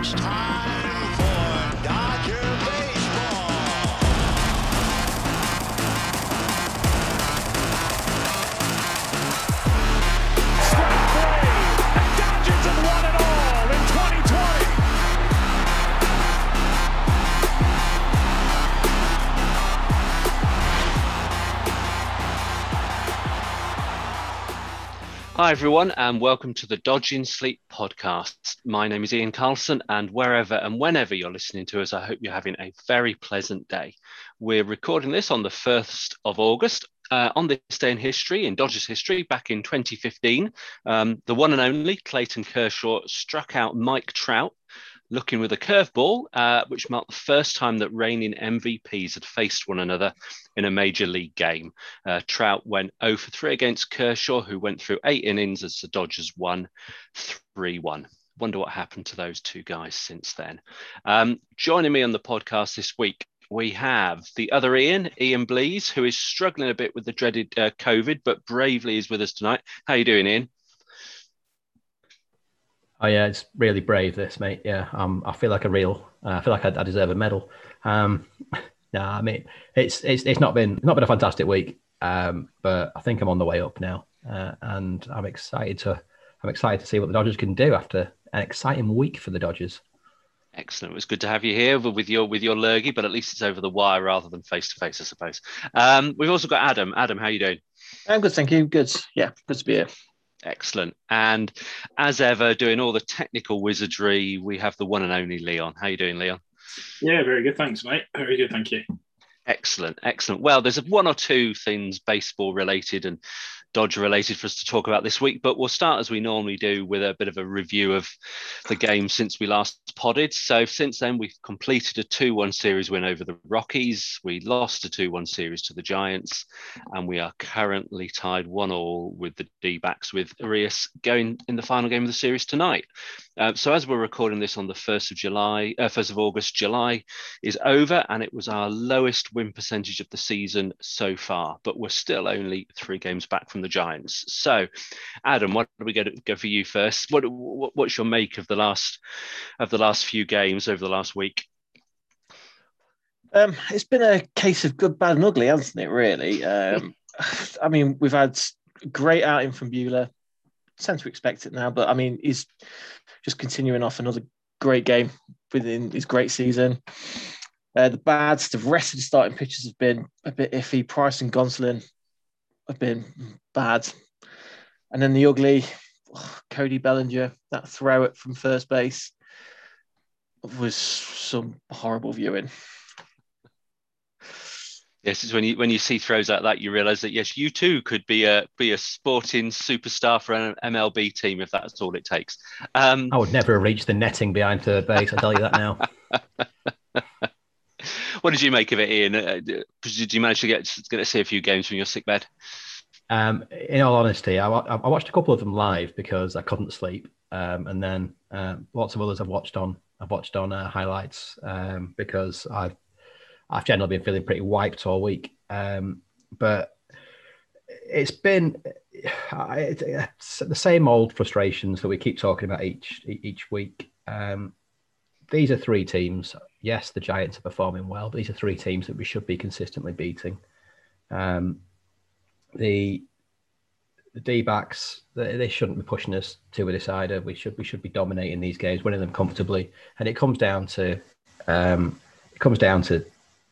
It's time for Dodger Baseball. strike three. The Dodgers have won it all in 2020. Hi, everyone, and welcome to the Dodging Sleep podcast. My name is Ian Carlson, and wherever and whenever you're listening to us, I hope you're having a very pleasant day. We're recording this on the 1st of August. Uh, on this day in history, in Dodgers history, back in 2015, um, the one and only Clayton Kershaw struck out Mike Trout looking with a curveball, uh, which marked the first time that reigning MVPs had faced one another in a major league game. Uh, Trout went 0 for 3 against Kershaw, who went through eight innings as the Dodgers won 3 1. Wonder what happened to those two guys since then. Um, joining me on the podcast this week, we have the other Ian, Ian Blees, who is struggling a bit with the dreaded uh, COVID, but bravely is with us tonight. How are you doing, Ian? Oh yeah, it's really brave, this mate. Yeah, um, I feel like a real. Uh, I feel like I, I deserve a medal. Um, nah, I mean, it's it's it's not been not been a fantastic week, um, but I think I'm on the way up now, uh, and I'm excited to I'm excited to see what the Dodgers can do after an exciting week for the Dodgers. Excellent. It was good to have you here with your with your lurgy, but at least it's over the wire rather than face to face, I suppose. Um, we've also got Adam. Adam, how you doing? I'm good, thank you. Good. Yeah, good to be here. Excellent. And as ever, doing all the technical wizardry, we have the one and only Leon. How you doing, Leon? Yeah, very good. Thanks, mate. Very good. Thank you. Excellent, excellent. Well, there's one or two things baseball related and Dodger related for us to talk about this week, but we'll start as we normally do with a bit of a review of the game since we last podded. So since then, we've completed a 2-1 series win over the Rockies. We lost a 2-1 series to the Giants, and we are currently tied one all with the D-backs with Urias going in the final game of the series tonight. Uh, so as we're recording this on the 1st of July, uh, 1st of August, July is over, and it was our lowest win percentage of the season so far, but we're still only three games back from the Giants. So, Adam, what do we go, to, go for you first? What, what what's your make of the last of the last few games over the last week? Um, it's been a case of good, bad, and ugly, hasn't it? Really. Um, I mean, we've had great outing from Buehler. Tend to expect it now, but I mean, he's just continuing off another great game within his great season. Uh, the bads, the rest of the starting pitchers have been a bit iffy. Price and Gonsolin have been bad. And then the ugly, oh, Cody Bellinger, that throw it from first base was some horrible viewing. Yes, it's when you when you see throws like that, you realise that yes, you too could be a be a sporting superstar for an MLB team if that's all it takes. Um, I would never have reached the netting behind third base. I tell you that now. what did you make of it, Ian? Uh, did you manage to get get to see a few games from your sick bed? Um, in all honesty, I, I watched a couple of them live because I couldn't sleep, um, and then uh, lots of others I've watched on I've watched on uh, highlights um, because I've I've generally been feeling pretty wiped all week. Um, but it's been it's the same old frustrations that we keep talking about each each week. Um, these are three teams. Yes, the Giants are performing well, but these are three teams that we should be consistently beating. Um, the the D backs they, they, shouldn't be pushing us to a decider. We should we should be dominating these games, winning them comfortably. And it comes down to um, it comes down to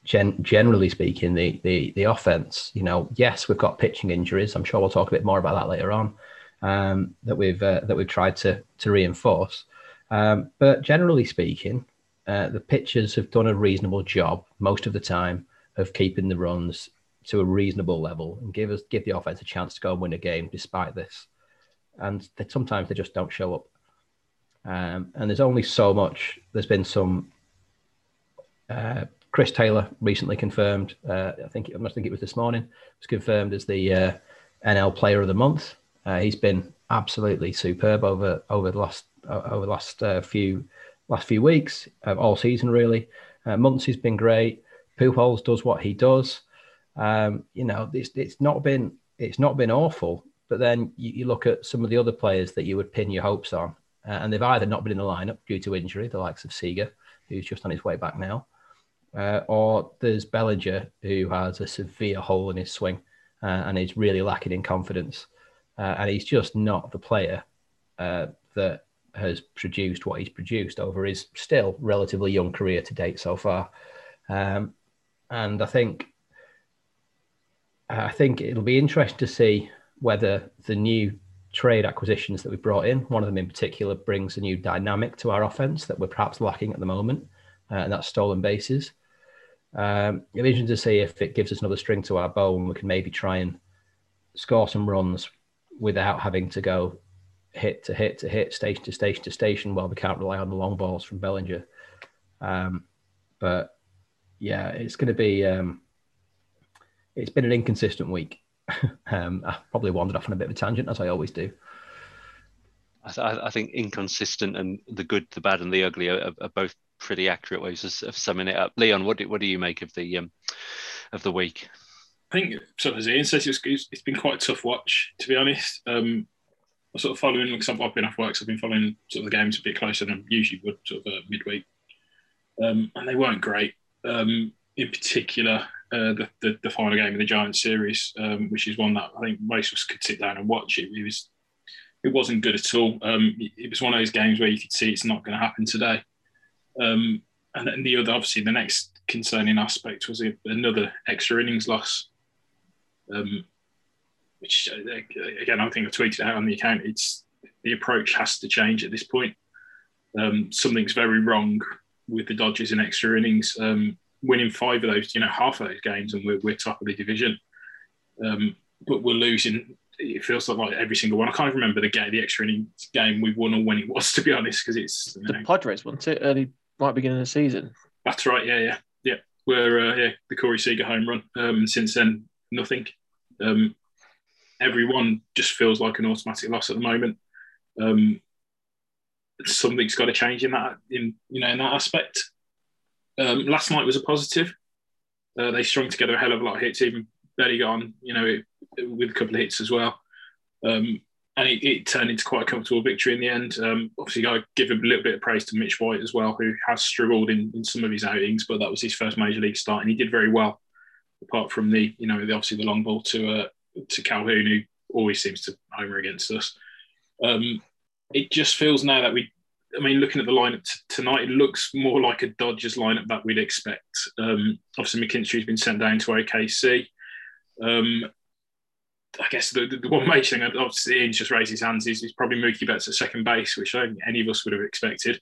gen- generally speaking the, the the offense. You know, yes, we've got pitching injuries. I'm sure we'll talk a bit more about that later on. Um, that we've uh, that we've tried to to reinforce. Um, but generally speaking, uh, the pitchers have done a reasonable job most of the time of keeping the runs to a reasonable level and give us give the offense a chance to go and win a game despite this. And they, sometimes they just don't show up. Um, and there's only so much. There's been some. Uh, Chris Taylor recently confirmed. Uh, I think I must think it was this morning. Was confirmed as the uh, NL Player of the Month. Uh, he's been absolutely superb over over the last over the last uh, few last few weeks, uh, all season really. Uh, Muncy's been great. Pujols does what he does. Um, you know, it's it's not been it's not been awful. But then you, you, look at some of the other players that you would pin your hopes on, uh, and they've either not been in the lineup due to injury, the likes of Seager, who's just on his way back now, uh, or there's Bellinger, who has a severe hole in his swing uh, and is really lacking in confidence. Uh, and he's just not the player uh, that has produced what he's produced over his still relatively young career to date so far. Um, and I think I think it'll be interesting to see whether the new trade acquisitions that we brought in, one of them in particular, brings a new dynamic to our offense that we're perhaps lacking at the moment, uh, and that's stolen bases. Um, it'll be interesting to see if it gives us another string to our bow and we can maybe try and score some runs without having to go hit to hit to hit, station to station to station while we can't rely on the long balls from Bellinger. Um, but yeah, it's going to be. Um, it's been an inconsistent week. um, I probably wandered off on a bit of a tangent, as I always do. I, th- I think inconsistent and the good, the bad, and the ugly are, are both pretty accurate ways of, of, summing it up. Leon, what do, what do you make of the um, of the week? I think, sort of as Ian says, it's, it's been quite a tough watch, to be honest. Um, I'm sort of following, because I've, I've been off work, so I've been following sort of the games a bit closer than I usually would, sort of uh, midweek. Um, and they weren't great. Um, in particular, uh, the, the, the final game of the Giants series, um, which is one that I think most of us could sit down and watch. It, it was it wasn't good at all. Um, it, it, was one of those games where you could see it's not going to happen today. Um, and then the other, obviously, the next concerning aspect was another extra innings loss, um, which uh, again I think I tweeted out on the account. It's the approach has to change at this point. Um, something's very wrong with the Dodgers in extra innings. Um, winning five of those, you know, half of those games, and we're, we're top of the division. Um, but we're losing. It feels like, like every single one. I can't remember the game, the extra innings game we won or when it was, to be honest, because it's the know, Padres, wasn't it? Early, right beginning of the season. That's right. Yeah, yeah, yeah. We're uh, yeah the Corey Seager home run. Um, since then, nothing. Um, everyone just feels like an automatic loss at the moment. Um, something's got to change in that in you know in that aspect. Um, last night was a positive. Uh, they strung together a hell of a lot of hits, even got on, you know, with a couple of hits as well. Um, and it, it, turned into quite a comfortable victory in the end. Um, obviously, got to give a little bit of praise to Mitch White as well, who has struggled in, in some of his outings, but that was his first major league start, and he did very well. Apart from the, you know, the, obviously the long ball to uh, to Calhoun, who always seems to homer against us. Um, it just feels now that we I mean, looking at the lineup t- tonight, it looks more like a Dodgers lineup that we'd expect. Um, obviously, McKinstry's been sent down to OKC. Um, I guess the, the, the, one major thing, obviously, Ian's just raised his hands, is, is probably Mookie Betts at second base, which I don't think any of us would have expected.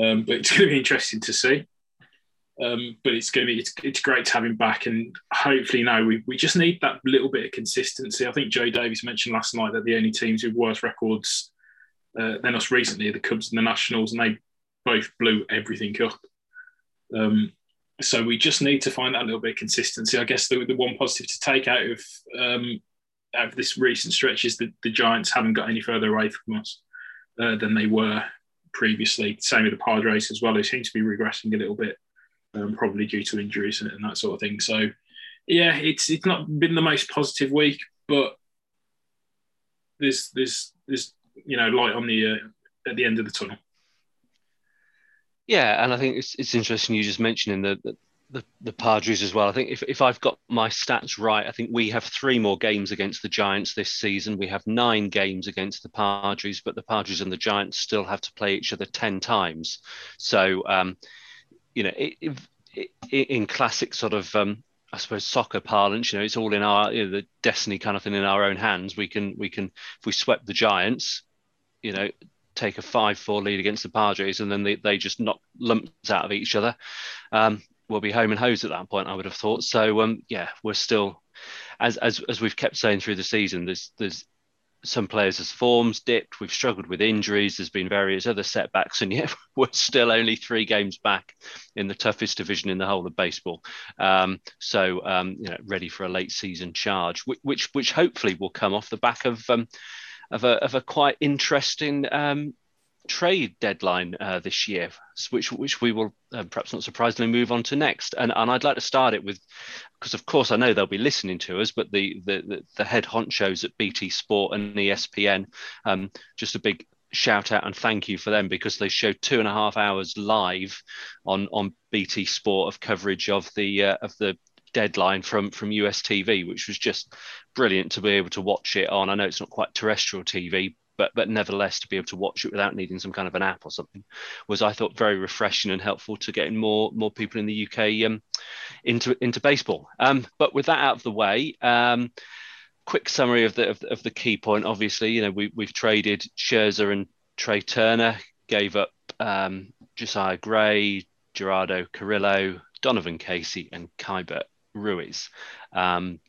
Um, but it's going to be interesting to see. Um, but it's going to be it's, it's great to have him back, and hopefully now we, we just need that little bit of consistency. I think Joe Davis mentioned last night that the only teams with worse records uh, then us recently, are the Cubs and the Nationals, and they both blew everything up. Um, so we just need to find that little bit of consistency. I guess the, the one positive to take out of um, out of this recent stretch is that the Giants haven't got any further away from us uh, than they were previously. Same with the Padres as well. They seem to be regressing a little bit, um, probably due to injuries and, and that sort of thing. So yeah, it's it's not been the most positive week, but there's there's there's you know light on the uh, at the end of the tunnel. Yeah, and I think it's it's interesting you just mentioning the, the the, the Padres as well. I think if, if I've got my stats right, I think we have three more games against the Giants this season. We have nine games against the Padres, but the Padres and the Giants still have to play each other 10 times. So, um, you know, it, it, in classic sort of, um, I suppose, soccer parlance, you know, it's all in our, you know, the destiny kind of thing in our own hands. We can, we can, if we swept the Giants, you know, take a 5-4 lead against the Padres and then they, they just knock lumps out of each other. Um, we'll be home and hose at that point, I would have thought. So um, yeah, we're still, as, as as we've kept saying through the season, there's there's some players' as forms dipped. We've struggled with injuries. There's been various other setbacks, and yet we're still only three games back in the toughest division in the whole of baseball. Um, so, um, you know, ready for a late season charge, which which, which hopefully will come off the back of um, of a, of a quite interesting um, trade deadline uh, this year, which which we will uh, perhaps not surprisingly move on to next. And and I'd like to start it with, because of course I know they'll be listening to us, but the the the, head honchos at BT Sport and ESPN, um, just a big shout out and thank you for them because they showed two and a half hours live on on BT Sport of coverage of the uh, of the deadline from from US TV, which was just brilliant to be able to watch it on. I know it's not quite terrestrial TV, but but nevertheless to be able to watch it without needing some kind of an app or something was I thought very refreshing and helpful to getting more more people in the UK um, into into baseball. Um, but with that out of the way. Um, quick summary of the of, of the key point. Obviously, you know we we've traded Scherzer and Trey Turner, gave up um, Josiah Gray, Gerardo Carrillo, Donovan Casey, and Keibert Ruiz. Um,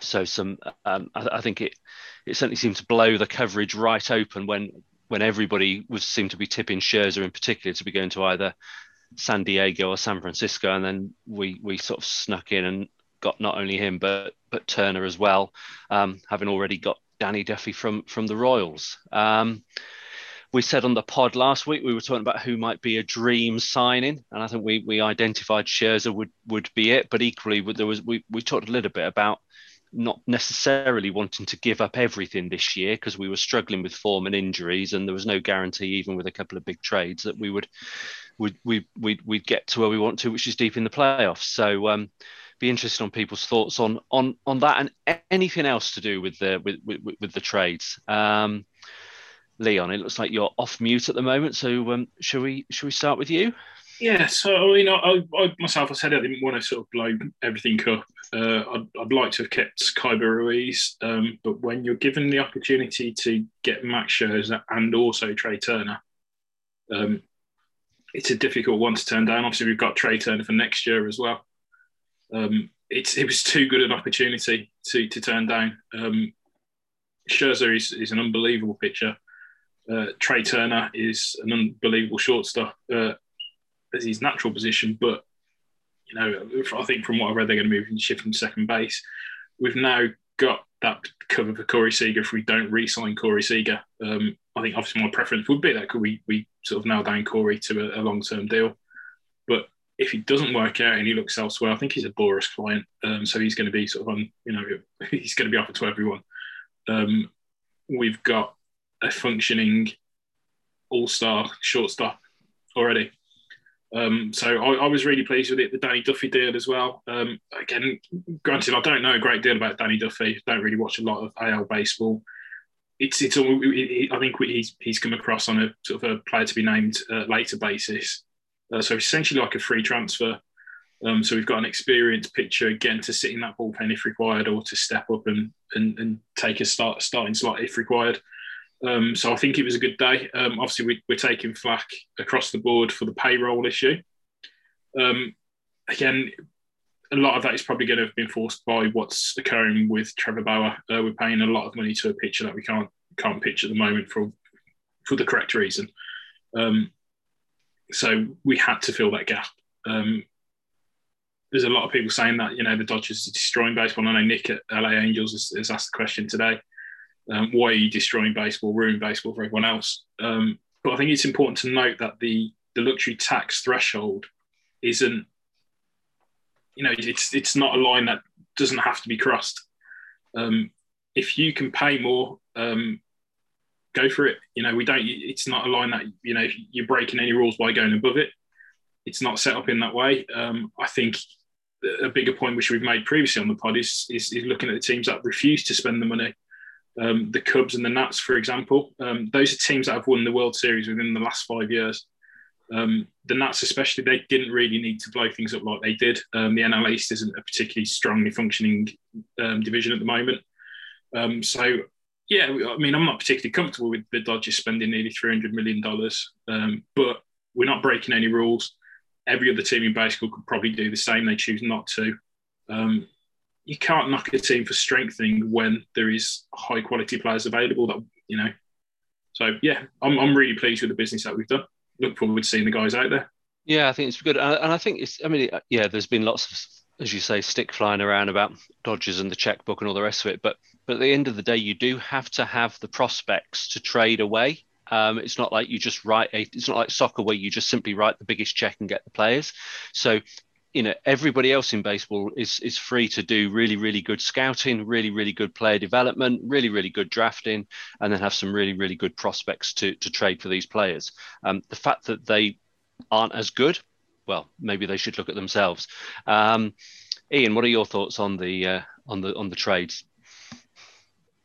so some, um, I, I, think it it certainly seemed to blow the coverage right open when when everybody was seemed to be tipping Scherzer in particular to be going to either San Diego or San Francisco, and then we we sort of snuck in and got not only him but but Turner as well, um, having already got Danny Duffy from from the Royals. Um, we said on the pod last week we were talking about who might be a dream signing, and I think we we identified Scherzer would would be it. But equally, there was we we talked a little bit about not necessarily wanting to give up everything this year because we were struggling with form and injuries, and there was no guarantee, even with a couple of big trades, that we would would we we'd, we'd get to where we want to, which is deep in the playoffs. So. Um, be interested on people's thoughts on on on that and anything else to do with the with with, with the trades. Um, Leon, it looks like you're off mute at the moment. So um, shall we shall we start with you? Yeah, so you know, I, I myself, I said I didn't want to sort of blow everything up. Uh, I'd, I'd, like to have kept Keibert Ruiz, um, but when you're given the opportunity to get Max Scherzer and also Trey Turner, um, it's a difficult one to turn down. Obviously, we've got Trey Turner for next year as well. Um, it's it was too good an opportunity to to turn down. Um, Scherzer is, is an unbelievable pitcher. Uh, Trey Turner is an unbelievable shortstop uh, as his natural position, but you know, I think from what I read, they're going to move and shift from second base. We've now got that cover for Corey Seager if we don't re-sign Corey Seager. Um, I think obviously my preference would be that could we we sort of nail down Corey to a, a long-term deal. But if he doesn't work out and he looks elsewhere, I think he's a Boras client, um, so he's going to be sort of on, you know, he's going to be offered to everyone. Um, we've got a functioning all-star shortstop already. Um, so I, I, was really pleased with it. The Danny Duffy deal as well. Um, again, granted, I don't know a great deal about Danny Duffy. Don't really watch a lot of AL baseball. It's it's all. It, I think he's he's come across on a sort of a player to be named uh, later basis. Uh, so essentially like a free transfer. Um, so we've got an experienced pitcher again to sit in that bullpen if required, or to step up and and, and take a start starting slot if required. Um, so I think it was a good day. Um, obviously, we, are taking flack across the board for the payroll issue. Um, again, a lot of that is probably going to have been forced by what's occurring with Trevor Bauer. Uh, we're paying a lot of money to a pitcher that we can't can't pitch at the moment for for the correct reason. Um, so we had to fill that gap. Um, there's a lot of people saying that you know the Dodgers are destroying baseball. I know Nick at LA Angels has, has asked the question today. Um, why are you destroying baseball, ruining baseball for everyone else? Um, but I think it's important to note that the the luxury tax threshold isn't, you know, it's it's not a line that doesn't have to be crossed. Um, if you can pay more, um, go for it. You know, we don't. It's not a line that you know you're breaking any rules by going above it. It's not set up in that way. Um, I think a bigger point which we've made previously on the pod is, is, is looking at the teams that refuse to spend the money um, the Cubs and the Nats, for example. Um, those are teams that have won the World Series within the last five years. Um, the Nats, especially, they didn't really need to blow things up like they did. Um, the NL East isn't a particularly strongly functioning um, division at the moment. Um, so, yeah, I mean, I'm not particularly comfortable with the Dodgers spending nearly $300 million, but we're not breaking any rules. Every other team in baseball could probably do the same. They choose not to. Um, you can't knock a team for strengthening when there is high quality players available. That you know, so yeah, I'm I'm really pleased with the business that we've done. Look forward to seeing the guys out there. Yeah, I think it's good, and I think it's. I mean, yeah, there's been lots of, as you say, stick flying around about Dodgers and the checkbook and all the rest of it. But but at the end of the day, you do have to have the prospects to trade away. Um, it's not like you just write a. It's not like soccer where you just simply write the biggest check and get the players. So you know everybody else in baseball is is free to do really really good scouting really really good player development really really good drafting and then have some really really good prospects to to trade for these players um, the fact that they aren't as good well maybe they should look at themselves um, ian what are your thoughts on the uh, on the on the trades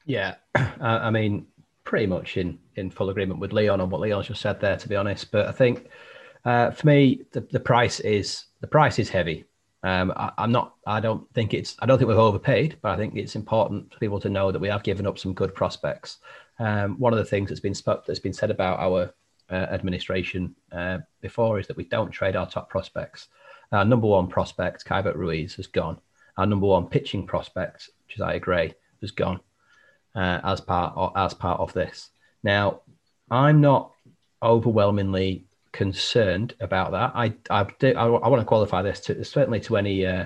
Yeah, I mean, pretty much in in full agreement with Leon on what Leon just said there. To be honest, but I think uh, for me, the, the price is the price is heavy. Um, I, I'm not. I don't think it's. I don't think we've overpaid, but I think it's important for people to know that we have given up some good prospects. Um, one of the things that's been spoke, that's been said about our uh, administration uh, before is that we don't trade our top prospects. Our number one prospect, Keibert Ruiz, has gone. Our number one pitching prospect, Josiah Gray, has gone uh, as part of, as part of this. Now, I'm not overwhelmingly concerned about that. I I, do, I, I want to qualify this to certainly to any uh,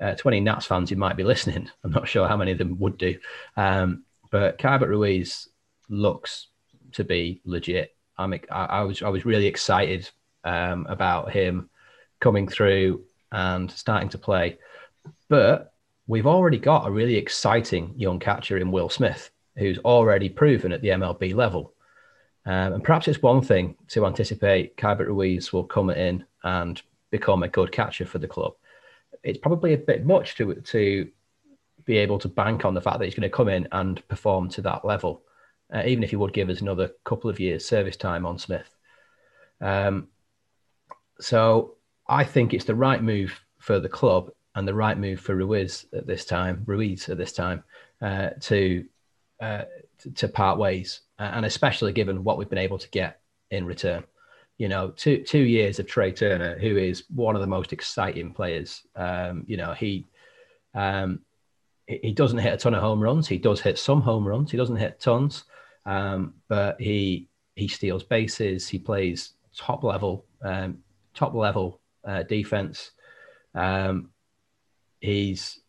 uh, to any Nats fans who might be listening. I'm not sure how many of them would do, um, but Keibert Ruiz looks to be legit. I'm I, I was I was really excited um, about him coming through and starting to play, but we've already got a really exciting young catcher in Will Smith, who's already proven at the MLB level. Um, and perhaps it's one thing to anticipate Keibert Ruiz will come in and become a good catcher for the club. It's probably a bit much to to be able to bank on the fact that he's going to come in and perform to that level, uh, even if he would give us another couple of years service time on Smith. Um, so I think it's the right move for the club and the right move for Ruiz at this time, Ruiz at this time, uh, to, uh, to to part ways, and especially given what we've been able to get in return. You know, two two years of Trey Turner, who is one of the most exciting players. Um, you know, he um, he doesn't hit a ton of home runs. He does hit some home runs. He doesn't hit tons, um, but he he steals bases. He plays top level um, top level uh, defense. Um, he's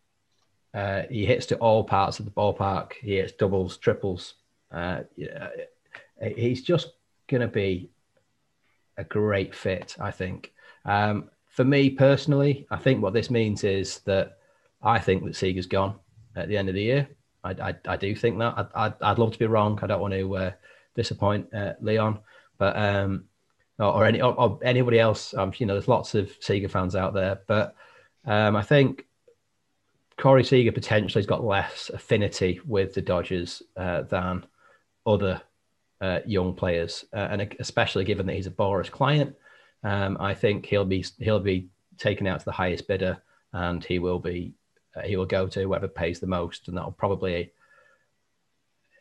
uh, he hits to all parts of the ballpark. He hits doubles, triples. Uh, yeah, he's just going to be a great fit, I think. Um, for me personally, I think what this means is that I think that Seager's gone at the end of the year. I, I, I do think that. I, I'd, I'd love to be wrong. I don't want to uh, disappoint uh, Leon, but um, or, or any or, or anybody else. Um, you know, there's lots of Seager fans out there, but um, I think Corey Seager potentially has got less affinity with the Dodgers uh, than other uh, young players, uh, and especially given that he's a Boras client, um, I think he'll be he'll be taken out to the highest bidder, and he will be uh, he will go to whoever pays the most, and that'll probably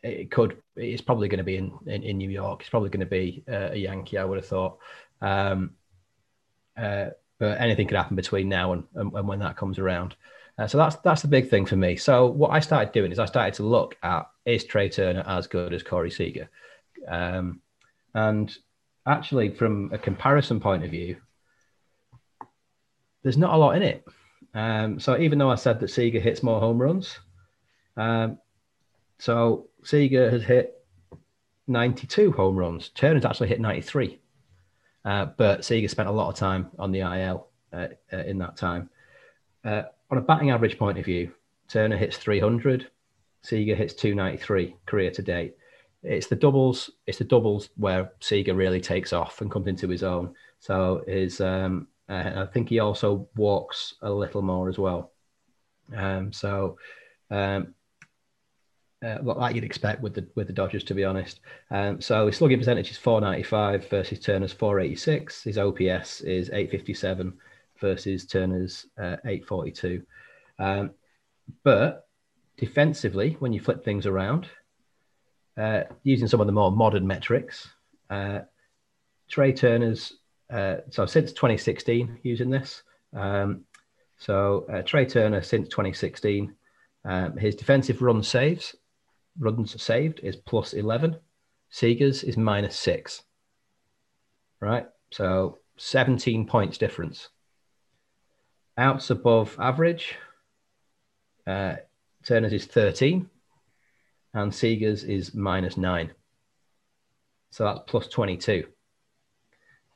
it could it's probably going to be in, in, in New York. It's probably going to be uh, a Yankee, I would have thought. Um, uh, but anything could happen between now and, and, and when that comes around. Uh, so that's that's the big thing for me. So what I started doing is I started to look at is Trey Turner as good as Corey Seager, um, and actually from a comparison point of view, there's not a lot in it. Um, so even though I said that Seager hits more home runs, um, so Seager has hit 92 home runs. Turner's actually hit 93, uh, but Seager spent a lot of time on the IL uh, uh, in that time. Uh, on a batting average point of view, Turner hits 300, Seager hits 293 career to date. It's the doubles. It's the doubles where Seager really takes off and comes into his own. So his, um, uh, I think he also walks a little more as well. Um, so, um, uh, like you'd expect with the with the Dodgers, to be honest. Um, so his slugging percentage is 495 versus Turner's 486. His OPS is 857 versus Turner's uh, 842. Um, but defensively, when you flip things around, uh, using some of the more modern metrics, uh, Trey Turner's, uh, so since 2016, using this. Um, so uh, Trey Turner, since 2016, um, his defensive run saves, runs saved is plus 11. Seager's is minus six. Right? So 17 points difference outs above average. Uh, Turner's is 13 and Seager's is minus nine. So that's plus 22.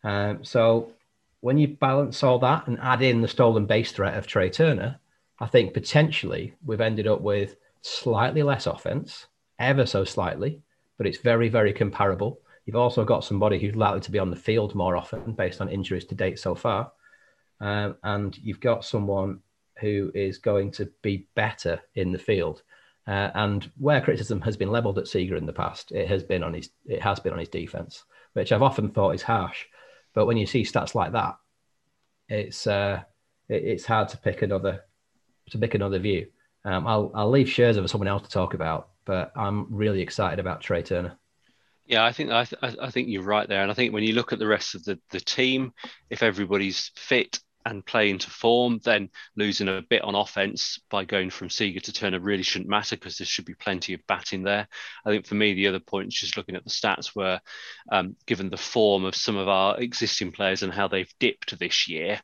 Um, so when you balance all that and add in the stolen base threat of Trey Turner, I think potentially we've ended up with slightly less offense, ever so slightly, but it's very, very comparable. You've also got somebody who's likely to be on the field more often based on injuries to date so far. Um, and you've got someone who is going to be better in the field. Uh, and where criticism has been levelled at Seager in the past, it has been on his it has been on his defence, which I've often thought is harsh. But when you see stats like that, it's uh, it, it's hard to pick another to pick another view. Um, I'll I'll leave Scherzer for someone else to talk about, but I'm really excited about Trey Turner. Yeah, I think I, th- I think you're right there, and I think when you look at the rest of the the team, if everybody's fit and play into form, then losing a bit on offense by going from Seager to Turner really shouldn't matter because there should be plenty of batting there. I think for me, the other point, just looking at the stats, were um, given the form of some of our existing players and how they've dipped this year,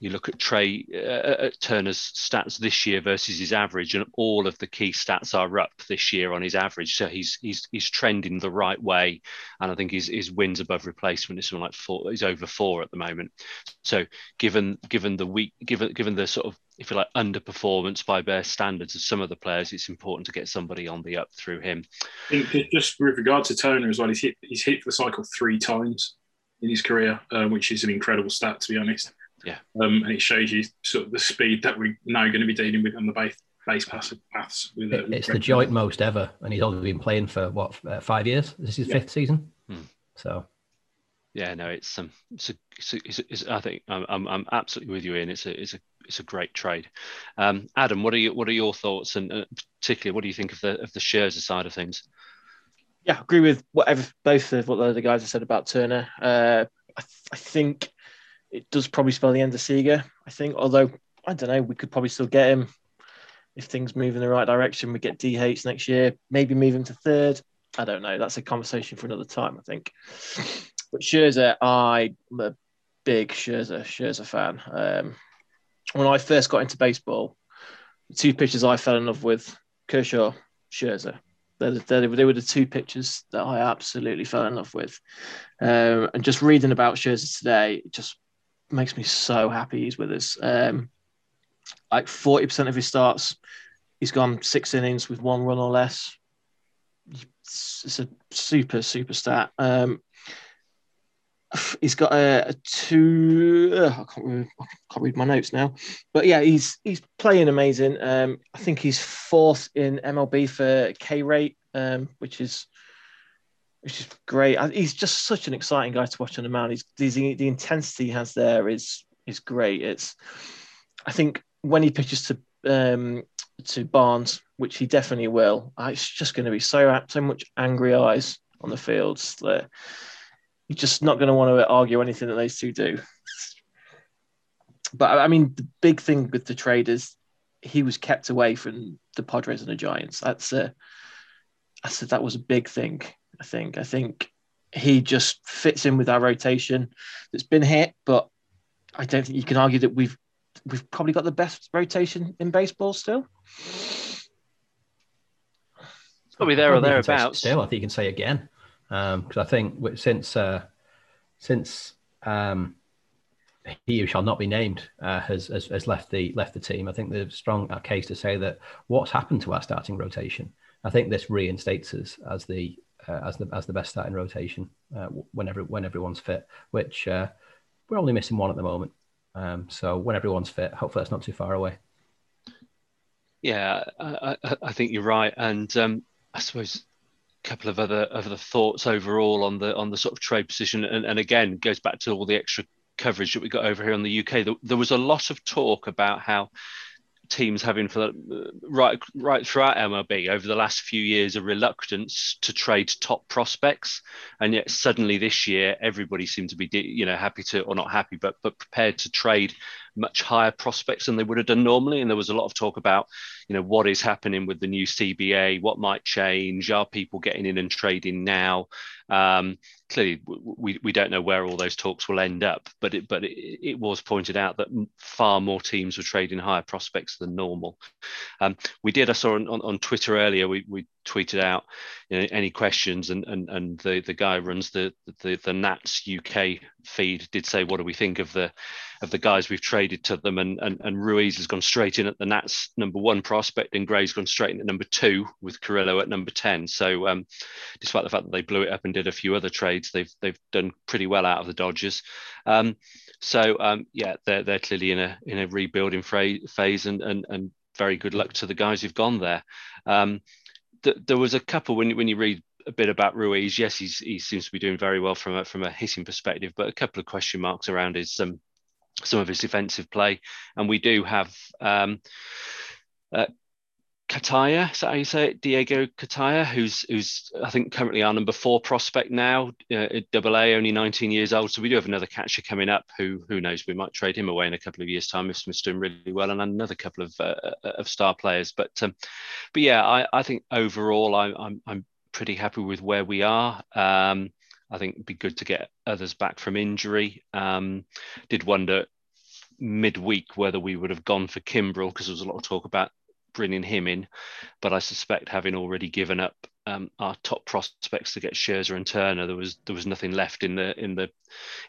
you look at Trey uh, at Turner's stats this year versus his average, and all of the key stats are up this year on his average. So he's he's he's trending the right way, and I think his his wins above replacement is something like four. He's over four at the moment. So given given the weak given given the sort of if you like underperformance by bare standards of some of the players, it's important to get somebody on the up through him. Just with regard to Turner as well, he's hit he's hit the cycle three times in his career, uh, which is an incredible stat to be honest. Yeah. Um, and it shows you sort of the speed that we're now going to be dealing with on the base base pass paths. With, uh, with It's the joint most ever, and he's only been playing for what uh, five years. This is his Yeah. fifth season. Hmm. So Yeah, no, it's um, it's a, it's, a, it's, a, it's I think I'm, I'm I'm absolutely with you, Ian. It's a it's a it's a great trade. Um, Adam, what are you what are your thoughts, and uh, particularly what do you think of the of the Scherzer side of things? yeah, I agree with whatever both of what the other guys have said about Turner. Uh, I, th- I think it does probably spell the end of Seager. I think, although I don't know, we could probably still get him if things move in the right direction. We get DH next year, maybe move him to third. I don't know. That's a conversation for another time, I think. But Scherzer, I'm a big Scherzer Scherzer fan. Um, when I first got into baseball, the two pitchers I fell in love with, Kershaw, Scherzer. They, they, they were the two pitchers that I absolutely fell in love with. Um, and just reading about Scherzer today, just makes me so happy he's with us. Um, like 40% of his starts, he's gone six innings with one run or less. It's, a super, super stat. Um, he's got a, a two. Uh, I can't read, I can't read my notes now, but yeah, he's he's playing amazing. Um, I think he's fourth in MLB for K rate, um, which is which is great. He's just such an exciting guy to watch on the mound. He's, he's the intensity he has there is is great. It's I think when he pitches to um, to Barnes, which he definitely will, uh, it's just going to be so so much angry eyes on the fields that you're just not going to want to argue anything that those two do. But I mean, the big thing with the trade is he was kept away from the Padres and the Giants. That's a, I said that was a big thing. I think. I think he just fits in with our rotation that's been hit, but I don't think you can argue that we've we've probably got the best rotation in baseball still. It's Probably there or I think you can say thereabouts. Still, I think you can say again, because I think since uh, since um, he who shall not be named uh, has, has has left the left the team, I think there's a strong uh, case to say that what's happened to our starting rotation. I think this reinstates us as the uh, as the as the best starting rotation uh, whenever when everyone's fit, which uh, we're only missing one at the moment. Um, so when everyone's fit, hopefully that's not too far away. Yeah, I, I, think you're right, and um, I suppose a couple of other other thoughts overall on the on the sort of trade position, and, and again goes back to all the extra coverage that we got over here in the UK. There, there was a lot of talk about how teams having for the, right right throughout MLB over the last few years a reluctance to trade top prospects, and yet suddenly this year everybody seemed to be you know happy to or not happy but but prepared to trade much higher prospects than they would have done normally. And there was a lot of talk about you know what is happening with the new CBA, what might change, are people getting in and trading now? Um, clearly, we, we don't know where all those talks will end up, but it, but it, it was pointed out that far more teams were trading higher prospects than normal. Um, we did, I saw on, on, Twitter earlier, we, we tweeted out you know, any questions, and and and the the guy runs the the the Nats UK feed did say, what do we think of the of the guys we've traded to them, and and, and Ruiz has gone straight in at the Nats number one prospect, and Gray's gone straight in at number two with Carrillo at number ten. So um, despite the fact that they blew it up and did a few other trades, they've they've done pretty well out of the Dodgers. Um, so um, yeah, they're they're clearly in a in a rebuilding phase, and and and very good luck to the guys who've gone there. Um, th- there was a couple when when you read a bit about Ruiz. Yes, he's, he seems to be doing very well from a from a hitting perspective, but a couple of question marks around his um, some of his defensive play, and we do have um, uh, Cartaya, is that how you say it? Diego Cartaya, who's who's I think currently our number four prospect now, uh, double A, only 19 years old. So we do have another catcher coming up. Who who knows? We might trade him away in a couple of years' time if Smith's doing really well, and another couple of uh, uh, of star players. But um, but yeah, I, I think overall I, I'm I'm pretty happy with where we are. Um, I think it'd be good to get others back from injury. Um, did wonder midweek whether we would have gone for Kimbrel because there was a lot of talk about bringing him in, but I suspect having already given up um, our top prospects to get Scherzer and Turner, there was there was nothing left in the in the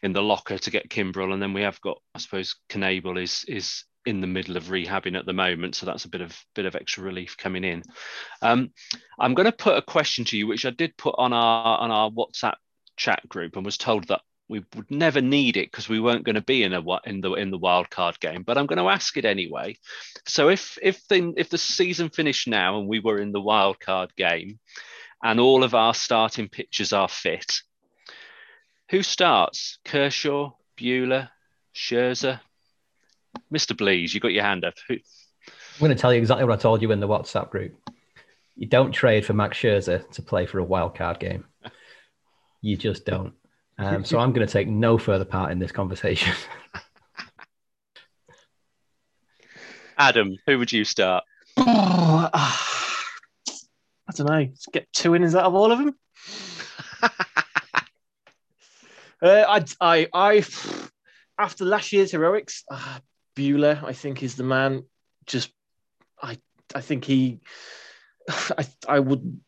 in the locker to get Kimbrel, and then we have got I suppose Knebel is is in the middle of rehabbing at the moment, so that's a bit of bit of extra relief coming in. Um, I'm going to put a question to you, which I did put on our on our WhatsApp chat group, and was told that we would never need it because we weren't going to be in a in the in the wild card game. But I'm going to ask it anyway. So if if the if the season finished now and we were in the wild card game, and all of our starting pitchers are fit, who starts? Kershaw, Buehler, Scherzer, Mr. Blees. You got your hand up. Who? I'm going to tell you exactly what I told you in the WhatsApp group. You don't trade for Max Scherzer to play for a wild card game. You just don't. Um, so I'm going to take no further part in this conversation. Adam, who would you start? Oh, uh, I don't know. Let's get two innings out of all of them. uh, I, I, I, after last year's heroics, uh, Buehler, I think, is the man. Just, I, I think he, I, I would.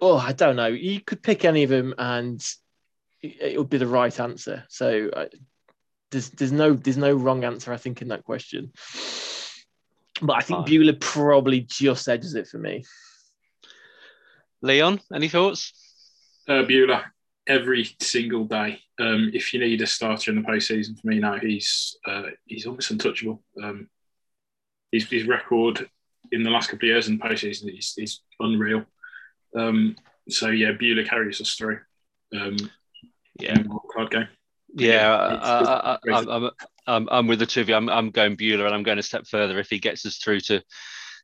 Oh, I don't know. You could pick any of them, and it would be the right answer. So uh, there's there's no there's no wrong answer I think in that question. But I think Buehler probably just edges it for me. Leon, any thoughts? Uh, Buehler every single day. Um, if you need a starter in the postseason, for me now, he's uh, he's almost untouchable. Um, his, his record in the last couple of years in postseason is, is unreal. Um, so yeah, Buehler carries us through. Um, yeah, card game. Yeah, I, am I'm, I'm with the two of you. I'm, I'm going Buehler, and I'm going a step further. If he gets us through to,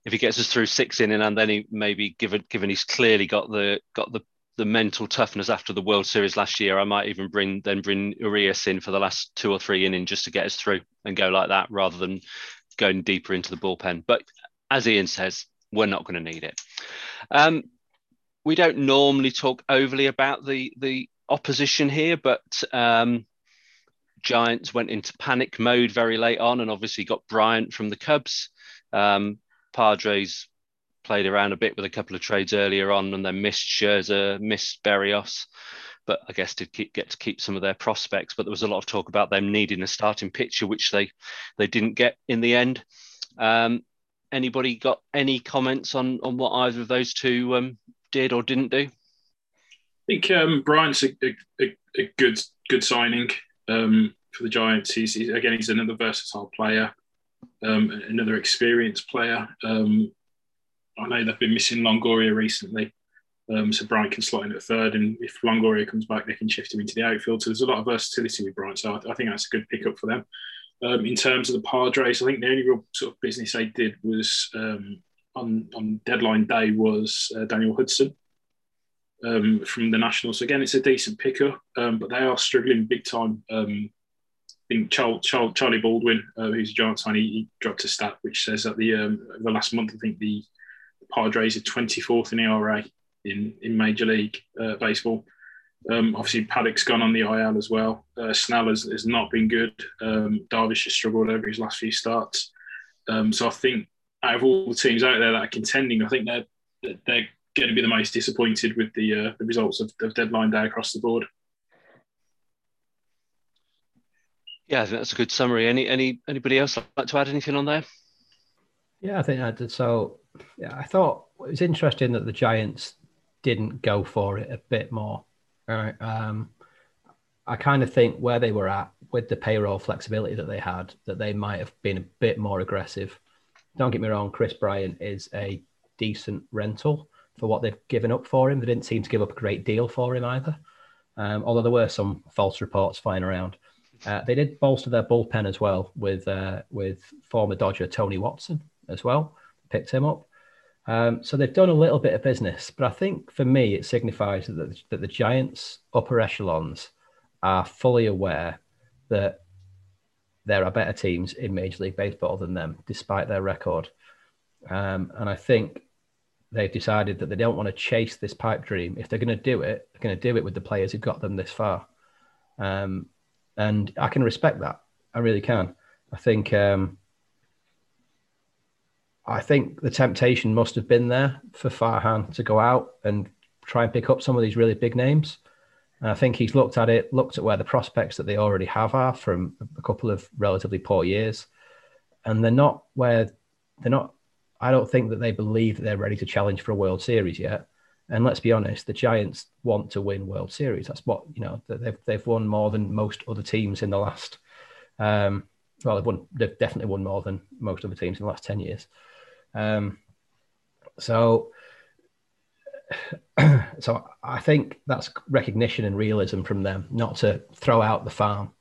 if he gets us through six inning, and then he maybe given given he's clearly got the got the the mental toughness after the World Series last year, I might even bring then bring Urias in for the last two or three innings just to get us through and go like that rather than going deeper into the bullpen. But as Ian says, we're not going to need it. Um, we don't normally talk overly about the the opposition here, but um, Giants went into panic mode very late on and obviously got Bryant from the Cubs. Um, Padres played around a bit with a couple of trades earlier on and then missed Scherzer, missed Berrios, but I guess did keep, get to keep some of their prospects. But there was a lot of talk about them needing a starting pitcher, which they they didn't get in the end. Um, anybody got any comments on on what either of those two um, did or didn't do? I think um, Bryant's a, a, a, good good signing um, for the Giants. He's, he's, again he's another versatile player, um, another experienced player. Um, I know they've been missing Longoria recently, um, so Bryant can slot in at third, and if Longoria comes back, they can shift him into the outfield. So there's a lot of versatility with Bryant. So I, I think that's a good pickup for them. Um, in terms of the Padres, I think the only real sort of business they did was on on deadline day was uh, Daniel Hudson um, from the Nationals. Again, it's a decent picker, um, but they are struggling big time. Um, I think Charlie Baldwin, uh, who's a Giants fan, he, he, dropped a stat which says that the um, the last month, I think the, the Padres are 24th in ERA in, in Major League uh, Baseball. Um, obviously, Paddock's gone on the IL as well. Uh, Snell has, has, not been good. Um, Darvish has struggled over his last few starts. So I think out of all the teams out there that are contending, I think they're they're going to be the most disappointed with the uh, the results of, of deadline day across the board. Yeah, I think that's a good summary. Any any anybody else like to add anything on there? Yeah, I think I did. So, yeah, I thought it was interesting that the Giants didn't go for it a bit more. Right. Um, I kind of think where they were at with the payroll flexibility that they had, that they might have been a bit more aggressive. Don't get me wrong, Kris Bryant is a decent rental for what they've given up for him. They didn't seem to give up a great deal for him either, um, although there were some false reports flying around. Uh, they did bolster their bullpen as well with uh, with former Dodger Tony Watson as well. Picked him up. Um, so they've done a little bit of business, but I think for me it signifies that the, that the Giants' upper echelons are fully aware that there are better teams in Major League Baseball than them, despite their record. Um, and I think they've decided that they don't want to chase this pipe dream. If they're going to do it, they're going to do it with the players who've got them this far. Um, and I can respect that. I really can. I think um, I think the temptation must have been there for Farhan to go out and try and pick up some of these really big names. And I think he's looked at it, looked at where the prospects that they already have are from a couple of relatively poor years, and they're not where they're not. I don't think that they believe that they're ready to challenge for a World Series yet. And let's be honest, the Giants want to win World Series. That's what you know. They've they've won more than most other teams in the last. Um, well, they've won. They've definitely won more than most other teams in the last ten years. Um, so, so I think that's recognition and realism from them, not to throw out the farm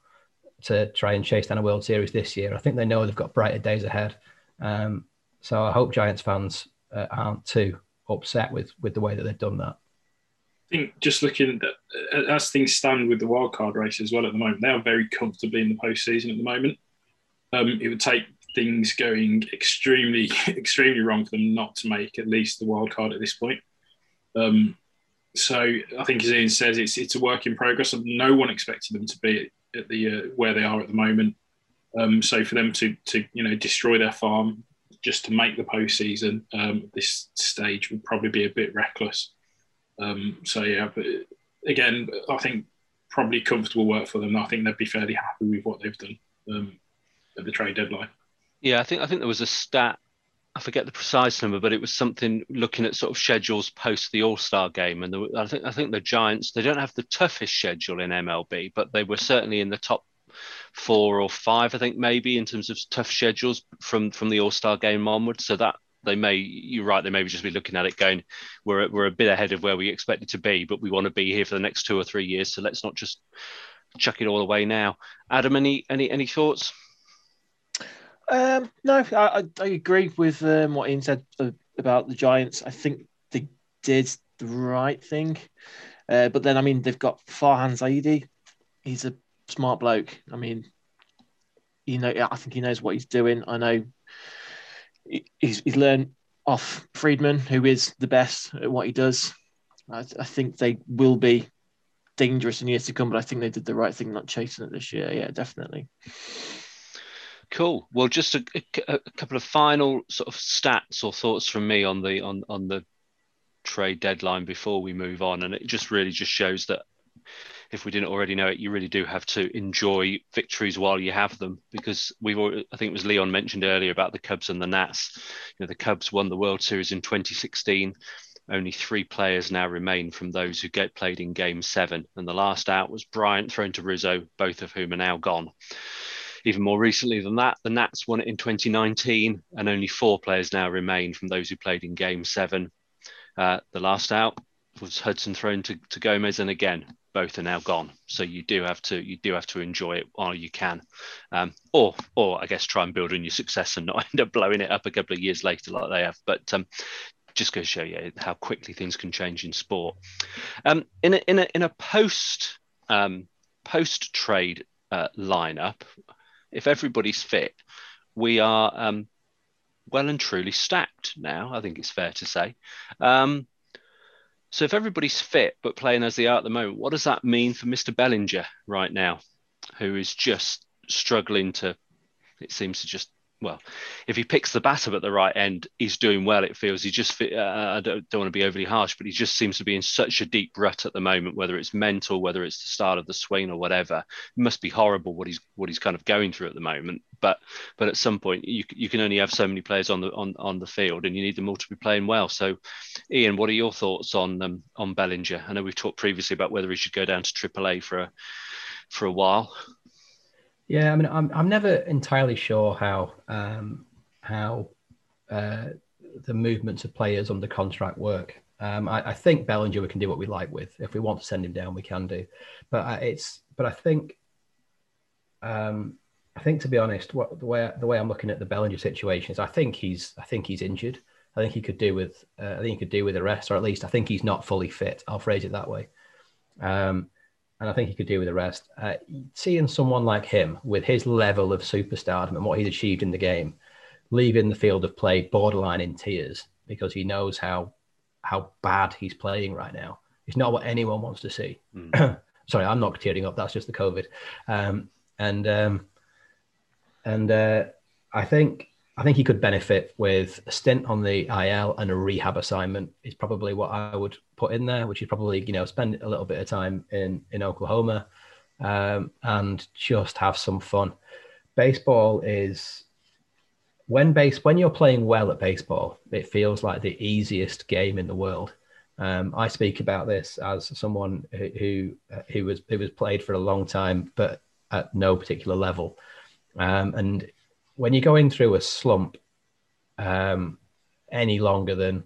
to try and chase down a World Series this year. I think they know they've got brighter days ahead. Um, so I hope Giants fans uh, aren't too upset with with the way that they've done that. I think just looking at as things stand with the wildcard race as well at the moment, they are very comfortably in the postseason at the moment. Um, it would take things going extremely, extremely wrong for them not to make at least the wild card at this point. Um, so I think, as Ian says, it's it's a work in progress. No one expected them to be at the uh, where they are at the moment. Um, so for them to to you know destroy their farm just to make the postseason um, this stage would probably be a bit reckless. Um, so yeah, but again, I think probably comfortable work for them. I think they'd be fairly happy with what they've done um, at the trade deadline. Yeah, I think I think there was a stat. I forget the precise number, but it was something looking at sort of schedules post the All Star game, and I think I think the Giants they don't have the toughest schedule in MLB, but they were certainly in the top four or five, I think maybe in terms of tough schedules from from the All Star game onwards. So that they may you're right they may just be looking at it going we're we're a bit ahead of where we expected to be, but we want to be here for the next two or three years. So let's not just chuck it all away now. Adam, any any any thoughts? Um, no, I, I agree with um, what Ian said about the Giants. I think they did the right thing. Uh, but then, I mean, they've got Farhan Zaidi. He's a smart bloke. I mean, you know, I think he knows what he's doing. I know he's, he's learned off Friedman, who is the best at what he does. I, I think they will be dangerous in years to come, but I think they did the right thing not chasing it this year. Yeah, definitely. Cool. Well, just a, a, a, couple of final sort of stats or thoughts from me on the on on the trade deadline before we move on, and it just really just shows that if we didn't already know it, you really do have to enjoy victories while you have them because we've already, I think it was Leon mentioned earlier about the Cubs and the Nats. You know, the Cubs won the World Series in 2016. Only three players now remain from those who get played in Game Seven, and the last out was Bryant thrown to Rizzo, both of whom are now gone. Even more recently than that, the Nats won it in 2019, and only four players now remain from those who played in Game Seven. Uh, the last out was Hudson thrown to, to Gomes, and again, both are now gone. So you do have to you do have to enjoy it while you can, um, or or I guess try and build on your success and not end up blowing it up a couple of years later like they have. But um, just to show you how quickly things can change in sport. Um, in a in a in a post um, post trade uh, lineup, if everybody's fit, we are um, well and truly stacked now. I think it's fair to say. Um, so if everybody's fit but playing as they are at the moment, what does that mean for Mr. Bellinger right now, who is just struggling to? It seems to just well, if he picks the bat up at the right end, he's doing well. It feels he just. Uh, I don't, don't want to be overly harsh, but he just seems to be in such a deep rut at the moment. Whether it's mental, whether it's the start of the swing or whatever, it must be horrible what he's what he's kind of going through at the moment. But but at some point, you you can only have so many players on the on on the field, and you need them all to be playing well. So, Ian, what are your thoughts on um, on Bellinger? I know we've talked previously about whether he should go down to AAA for a for a while. Yeah, I mean, I'm I'm never entirely sure how um, how uh, the movements of players under contract work. Um, I, I, think Bellinger we can do what we like with. If we want to send him down, we can do. But uh, it's but I think um, I think to be honest, what the way the way I'm looking at the Bellinger situation is, I think he's I think he's injured. I think he could do with uh, I think he could do with a rest, or at least I think he's not fully fit. I'll phrase it that way. Um, and I think he could do with the rest. Uh, seeing someone like him with his level of superstardom and what he's achieved in the game, leaving the field of play borderline in tears because he knows how how bad he's playing right now. It's not what anyone wants to see. Mm. Sorry, I'm not tearing up. That's just the COVID. Um, and um, and uh, I think I think he could benefit with a stint on the IL and a rehab assignment. Is probably what I would put in there, which is probably you know spend a little bit of time in in Oklahoma um, and just have some fun. Baseball is when base when you're playing well at baseball, it feels like the easiest game in the world. Um, I speak about this as someone who who, was who was played for a long time, but at no particular level. Um, and when you're going through a slump um, any longer than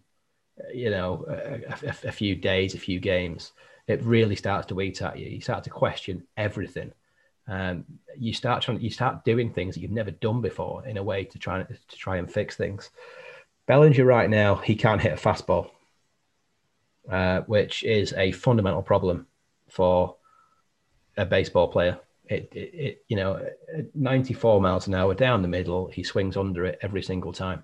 you know a, a, a, few days, a few games, it really starts to eat at you. You start to question everything. Um, you start trying, you start doing things that you've never done before in a way to try to try and fix things. Bellinger right now he can't hit a fastball, uh, which is a fundamental problem for a baseball player it, it, it, you know, 94 miles an hour down the middle, he swings under it every single time.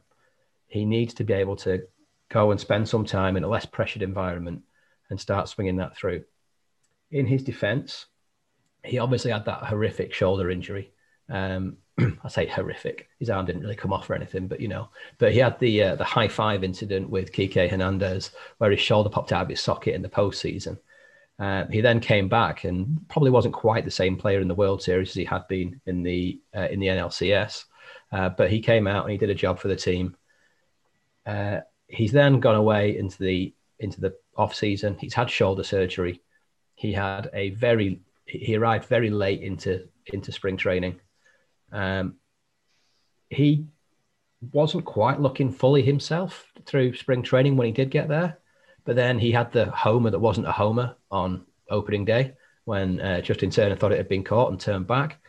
He needs to be able to go and spend some time in a less pressured environment and start swinging that through. In his defense, he obviously had that horrific shoulder injury. Um, I say horrific. His arm didn't really come off or anything, but you know, but he had the uh, the high five incident with Kike Hernandez, where his shoulder popped out of his socket in the postseason. Uh, he then came back and probably wasn't quite the same player in the World Series as he had been in the uh, in the NLCS, uh, but he came out and he did a job for the team. Uh, he's then gone away into the into the off season. He's had shoulder surgery. He had a very he arrived very late into into spring training. Um, he wasn't quite looking fully himself through spring training when he did get there. But then he had the homer that wasn't a homer on opening day when uh, Justin Turner thought it had been caught and turned back.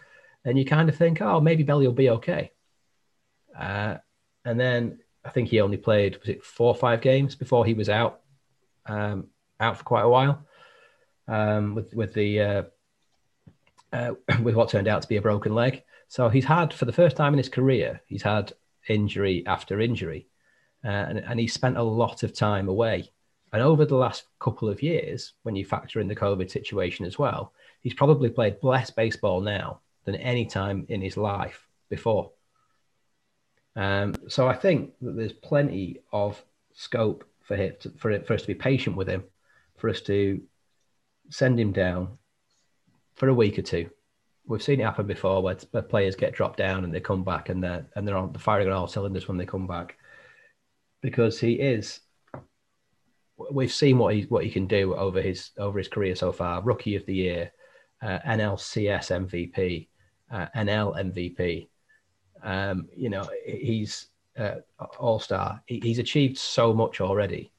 And you kind of think, oh, maybe Belly will be okay. Uh, and then I think he only played was it four or five games before he was out, um, out for quite a while, um, with with the uh, uh, with what turned out to be a broken leg. So he's had for the first time in his career, he's had injury after injury, uh, and, and he spent a lot of time away and over the last couple of years, when you factor in the COVID situation as well, he's probably played less baseball now than any time in his life before. Um, so I think that there's plenty of scope for him to, for for us to be patient with him, for us to send him down for a week or two. We've seen it happen before where, where players get dropped down and they come back and they're and they're on the firing on all cylinders when they come back because he is we've seen what he what he can do over his over his career so far. Rookie of the year, uh, NLCS MVP, uh, NL MVP. Um, you know, he's uh, all star. He, he's achieved so much already,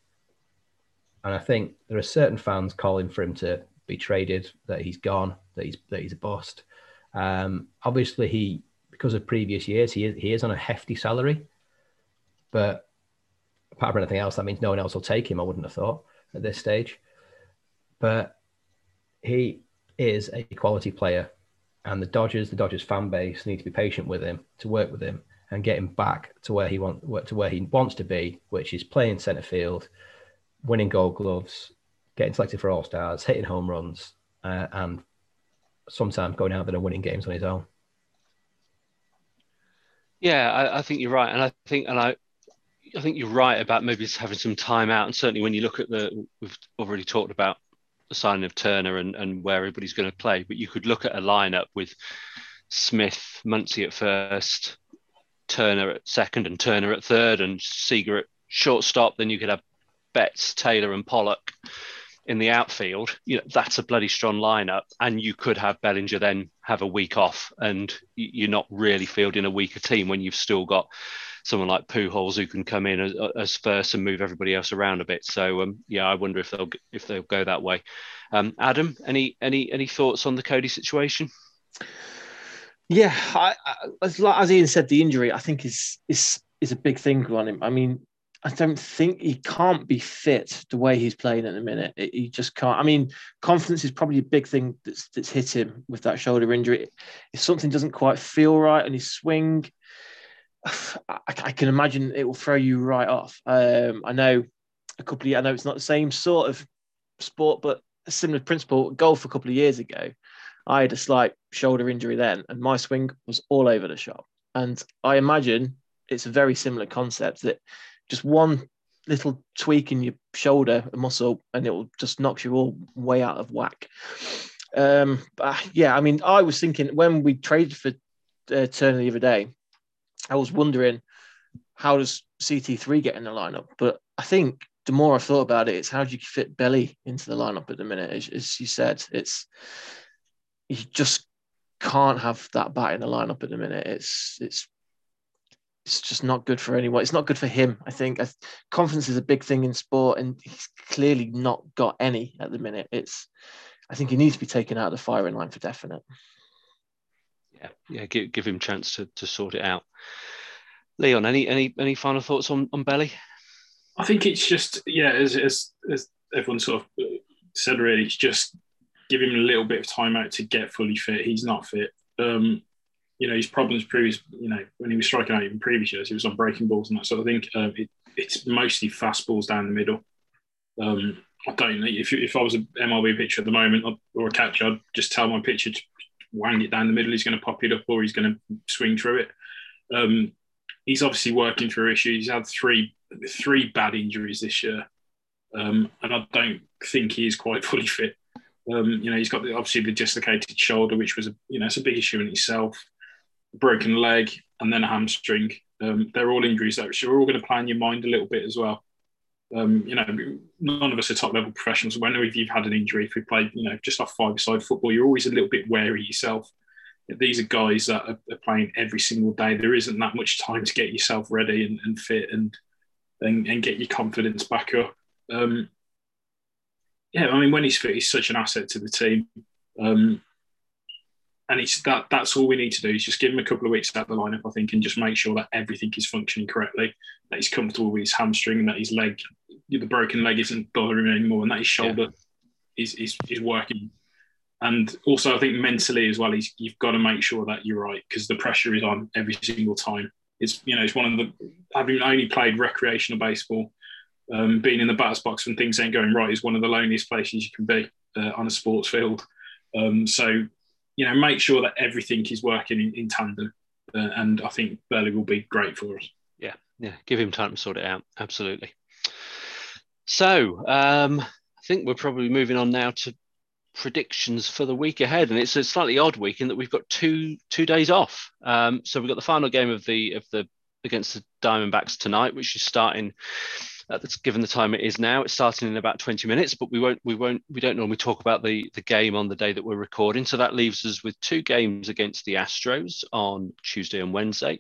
and I think there are certain fans calling for him to be traded, that he's gone, that he's that he's a bust. Um, obviously, he because of previous years, he is, he is on a hefty salary, but apart from anything else, that means no one else will take him. I wouldn't have thought at this stage, but he is a quality player, and the Dodgers, the Dodgers fan base, need to be patient with him to work with him and get him back to where he want to where he wants to be, which is playing center field, winning Gold Gloves, getting selected for All Stars, hitting home runs, uh, and sometimes going out there and winning games on his own. Yeah, I, I think you're right, and I think and I, I think you're right about maybe having some time out. And certainly when you look at the, we've already talked about the signing of Turner and, and where everybody's going to play, but you could look at a lineup with Smith, Muncy at first, Turner at second, and Turner at third, and Seager at shortstop. Then you could have Betts, Taylor, and Pollock in the outfield. You know that's a bloody strong lineup, and you could have Bellinger then have a week off, and you're not really fielding a weaker team when you've still got someone like Pujols who can come in as, as first and move everybody else around a bit. So um, yeah, I wonder if they'll if they'll go that way. Um, Adam, any any any thoughts on the Cody situation? Yeah, I, I, as, as Ian said, the injury I think is is is a big thing on him. I mean, I don't think he can't be fit the way he's playing at the minute. It- he just can't. I mean, confidence is probably a big thing that's that's hit him with that shoulder injury. If something doesn't quite feel right on his swing, I, I can imagine it will throw you right off. Um, I know a couple of I know it's not the same sort of sport, but a similar principle. Golf a couple of years ago, I had a slight shoulder injury then, and my swing was all over the shop. And I imagine it's a very similar concept that just one little tweak in your shoulder muscle and it will just knock you all way out of whack. Um, but yeah, I mean, I was thinking when we traded for uh, Turner the other day, I was wondering how does CT3 get in the lineup? But I think the more I thought about it, it's how do you fit Belly into the lineup at the minute? As, as you said, it's you just can't have that bat in the lineup at the minute. It's it's it's just not good for anyone. It's not good for him. I think confidence is a big thing in sport, and he's clearly not got any at the minute. It's I think he needs to be taken out of the firing line for definite. Yeah, yeah, give give him chance to to sort it out. Leon, any any any final thoughts on on Belly? I think it's just yeah, as as, as everyone sort of said already, it's just give him a little bit of time out to get fully fit. He's not fit. Um, you know, his problems previous, you know, when he was striking out even previous years, he was on breaking balls and that sort of thing. Um, it, it's mostly fast balls down the middle. Um, I don't know if if I was an MLB pitcher at the moment or a catcher, I'd just tell my pitcher to wang it down the middle. He's going to pop it up or he's going to swing through it. Um, he's obviously working through issues. He's had three three bad injuries this year, um, and I don't think he is quite fully fit. Um, you know, he's got the, obviously the dislocated shoulder, which was a you know it's a big issue in itself. Broken leg and then a hamstring. Um, they're all injuries that are all going to play in your mind a little bit as well. Um, you know, none of us are top level professionals. Whenever you've had an injury, if we played, you know, just off five side football, you're always a little bit wary yourself. These are guys that are, playing every single day. There isn't that much time to get yourself ready and, and fit and, and and get your confidence back up. Um, yeah, I mean, when he's fit, he's such an asset to the team. Um, and it's that that's all we need to do is just give him a couple of weeks out the lineup, I think, and just make sure that everything is functioning correctly, that he's comfortable with his hamstring, and that his leg, the broken leg, isn't bothering him anymore, and that his shoulder is, is is working. And also, I think mentally as well, he's, you've got to make sure that you're right because the pressure is on every single time. It's you know, it's one of the having only played recreational baseball, um, being in the batter's box when things ain't going right is one of the loneliest places you can be uh, on a sports field. Um, so you know, make sure that everything is working in, in tandem. Uh, and I think Burley will be great for us. Yeah, yeah, give him time to sort it out. Absolutely. So um, I think we're probably moving on now to predictions for the week ahead, and it's a slightly odd week in that we've got two two days off. Um, so we've got the final game of the of the against the Diamondbacks tonight, which is starting. Uh, that's given the time it is now. It's starting in about 20 minutes, but we won't we won't we don't normally talk about the the game on the day that we're recording. So that leaves us with two games against the Astros on Tuesday and Wednesday.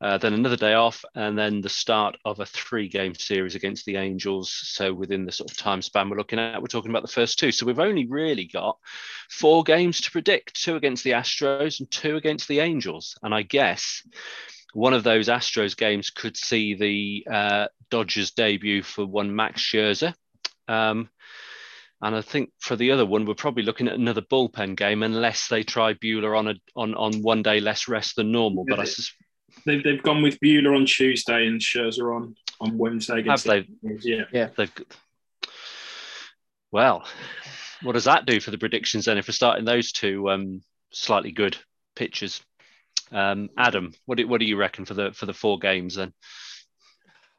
Uh, then another day off, and then the start of a three-game series against the Angels. So within the sort of time span we're looking at, we're talking about the first two. So we've only really got four games to predict: two against the Astros and two against the Angels. And I guess one of those Astros games could see the uh, Dodgers debut for one Max Scherzer. Um, and I think for the other one, we're probably looking at another bullpen game unless they try Buehler on a on, on one day less rest than normal. But I sus- They've, they've gone with Buehler on Tuesday and Scherzer on, on Wednesday. have they? the- Yeah. They've well, what does that do for the predictions then? If we're starting those two um, slightly good pitchers, Um, Adam, what do, what do you reckon for the for the four games then?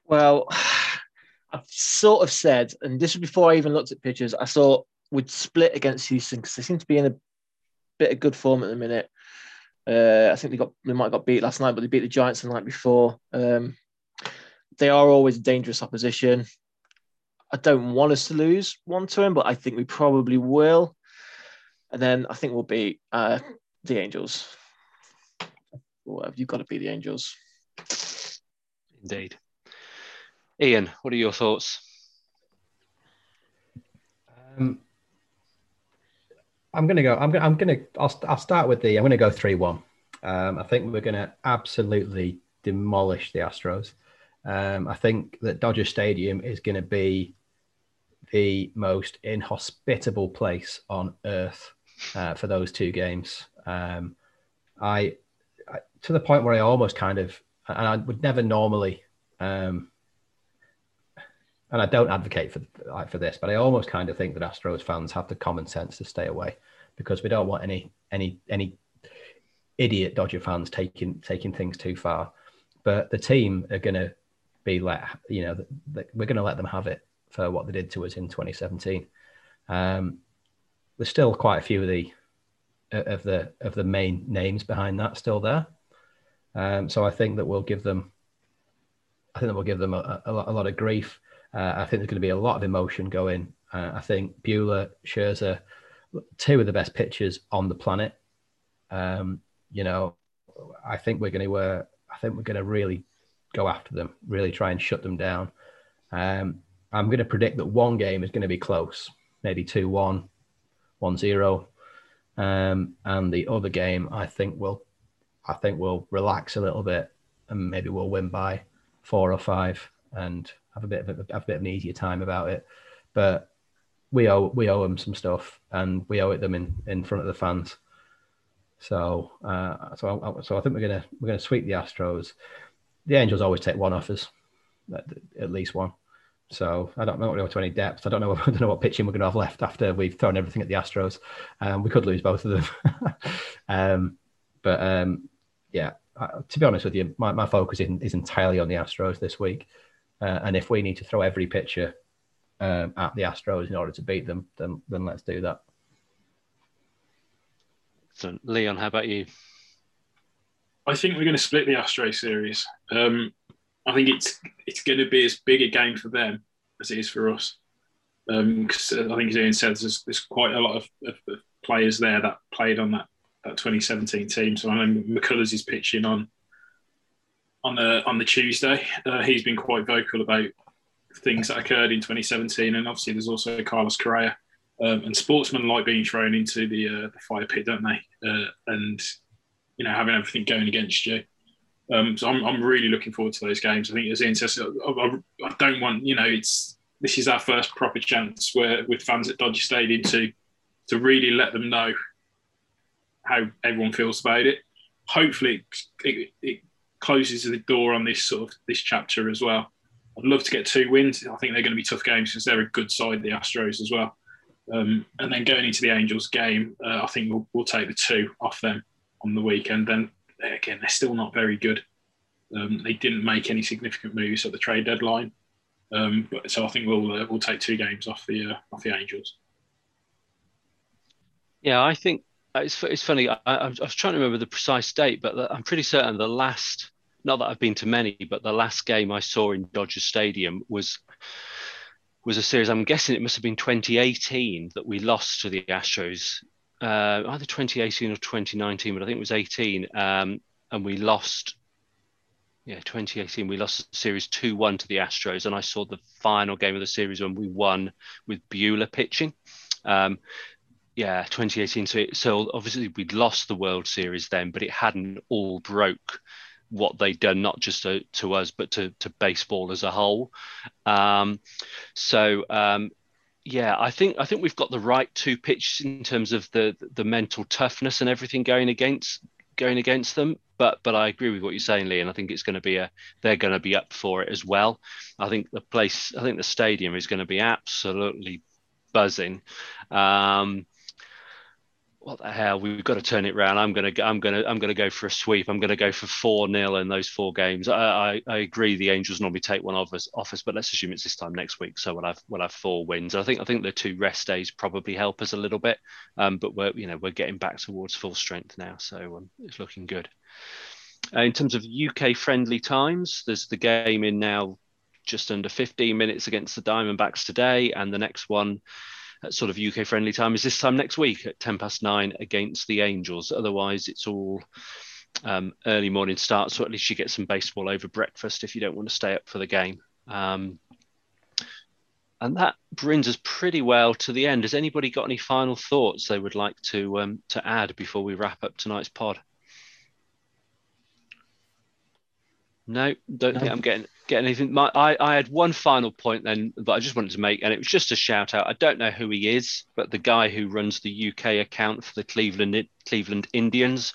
Well, I've sort of said, and this was before I even looked at pictures, I thought we'd split against Houston because they seem to be in a bit of good form at the minute. Uh, I think they got they might have got beat last night, but they beat the Giants the night before. Um, they are always a dangerous opposition. I don't want us to lose one to him, but I think we probably will. And then I think we'll beat uh, the Angels. Well, you've got to beat the Angels. Indeed. Ian, what are your thoughts? Um, I'm gonna go. I'm gonna. I'm gonna. I'll, I'll start with the. I'm gonna go three one. Um, I think we're gonna absolutely demolish the Astros. Um, I think that Dodger Stadium is going to be the most inhospitable place on earth uh, for those two games. Um, I, To the point where I almost kind of, and I would never normally, um, and I don't advocate for like for this, but I almost kind of think that Astros fans have the common sense to stay away because we don't want any any any idiot Dodger fans taking taking things too far. But the team are going to be let, you know, we're going to let them have it for what they did to us in 2017. Um, there's still quite a few of the of the of the main names behind that still there. Um, so I think that we'll give them, I think that we'll give them a, a, lot, a lot of grief. Uh, I think there's going to be a lot of emotion going. Uh, I think Buehler, Scherzer, two of the best pitchers on the planet. Um, you know, I think we're going to, uh, I think we're going to really go after them, really try and shut them down. Um, I'm going to predict that one game is going to be close, maybe 2 1, 1 0. Um, and the other game, I think will, I think we'll relax a little bit and maybe we'll win by four or five and have a bit of a, have a bit of an easier time about it. But we owe we owe them some stuff, and we owe it them in, in front of the fans. So uh, so I, so I think we're gonna we're gonna sweep the Astros. The Angels always take one off us, at, at least one. So I don't know to any depth. I don't know. I don't know what pitching we're going to have left after we've thrown everything at the Astros. Um, we could lose both of them. um, but um, yeah, uh, to be honest with you, my, my focus is, is entirely on the Astros this week. Uh, and if we need to throw every pitcher um, at the Astros in order to beat them, then then let's do that. So, Leon, how about you? I think we're going to split the Astro series. Um, I think it's it's going to be as big a game for them as it is for us. Because um, I think, as Ian said, there's, there's quite a lot of, of, of, players there that played on that, that 2017 team. So I know McCullers is pitching on on the on the Tuesday. Uh, he's been quite vocal about things that occurred in 2017, and obviously there's also Carlos Correa. Um, and sportsmen like being thrown into the uh, the fire pit, don't they? Uh, and you know having everything going against you. Um, so I'm, I'm really looking forward to those games. I think as Ian says, I, I, I, don't want you know it's this is our first proper chance where with fans at Dodger Stadium to to really let them know how everyone feels about it. Hopefully, it, it closes the door on this sort of this chapter as well. I'd love to get two wins. I think they're going to be tough games because they're a good side, the Astros as well. Um, and then going into the Angels game, uh, I think we'll, we'll, take the two off them on the weekend. Then again, they're still not very good. Um, they didn't make any significant moves at the trade deadline, um, but so I think we'll uh, we'll take two games off the uh, off the Angels. Yeah, I think it's, it's funny. I, I, was trying to remember the precise date, but I'm pretty certain the last, not that I've been to many, but the last game I saw in Dodger Stadium was was a series. I'm guessing it must have been 2018 that we lost to the Astros, uh, either 2018 or 2019, but I think it was 18, um, and we lost. Yeah, 2018, we lost series 2 1 to the Astros. And I saw the final game of the series when we won with Buehler pitching. Um, yeah 2018 so, it, so obviously we'd lost the world series then but it hadn't all broke what they'd done not just to, to us but to, to baseball as a whole um, so um, yeah i think i think we've got the right two pitches in terms of the the mental toughness and everything going against going against them. But but i agree with what you're saying lee and i think it's going to be a they're going to be up for it as well. I think the place i think the stadium is going to be absolutely buzzing. Um, what the hell? We've got to turn it around. I'm gonna, I'm gonna, I'm gonna go for a sweep. I'm gonna go for four 0 in those four games. I, I, I, agree. The Angels normally take one off us, off us, but let's assume it's this time next week. So we'll have, we'll have four wins. I think, I think the two rest days probably help us a little bit. Um, but we're, you know, we're getting back towards full strength now, so um, it's looking good. Uh, in terms of UK friendly times, there's the game in now just under 15 minutes against the Diamondbacks today, and the next one sort of UK friendly time is this time next week at 10 past nine against the Angels. Otherwise, it's all um, early morning start. So at least you get some baseball over breakfast if you don't want to stay up for the game. Um, and that brings us pretty well to the end. Has anybody got any final thoughts they would like to um, to add before we wrap up tonight's pod? No, don't think I'm getting getting anything. My, I, I had one final point then that I just wanted to make, and it was just a shout out. I don't know who he is, but the guy who runs the UK account for the Cleveland Cleveland Indians,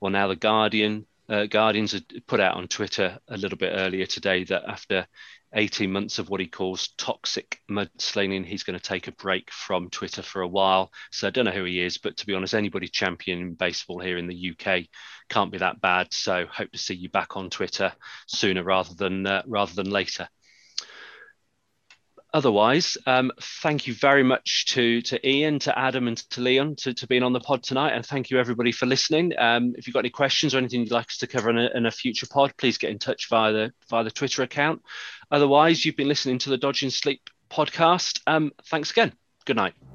well now the Guardian uh, Guardians had put out on Twitter a little bit earlier today that after 18 months of what he calls toxic mudslinging. He's going to take a break from Twitter for a while. So I don't know who he is, but to be honest, anybody championing baseball here in the UK can't be that bad. So hope to see you back on Twitter sooner rather than uh, rather than later otherwise, um, thank you very much to to Ian, to Adam, and to Leon to, to being on the pod tonight, and thank you everybody for listening. Um, if you've got any questions or anything you'd like us to cover in a, in a, future pod, please get in touch via the via the Twitter account. Otherwise, you've been listening to the Dodging Sleep podcast. Um, thanks again. Good night.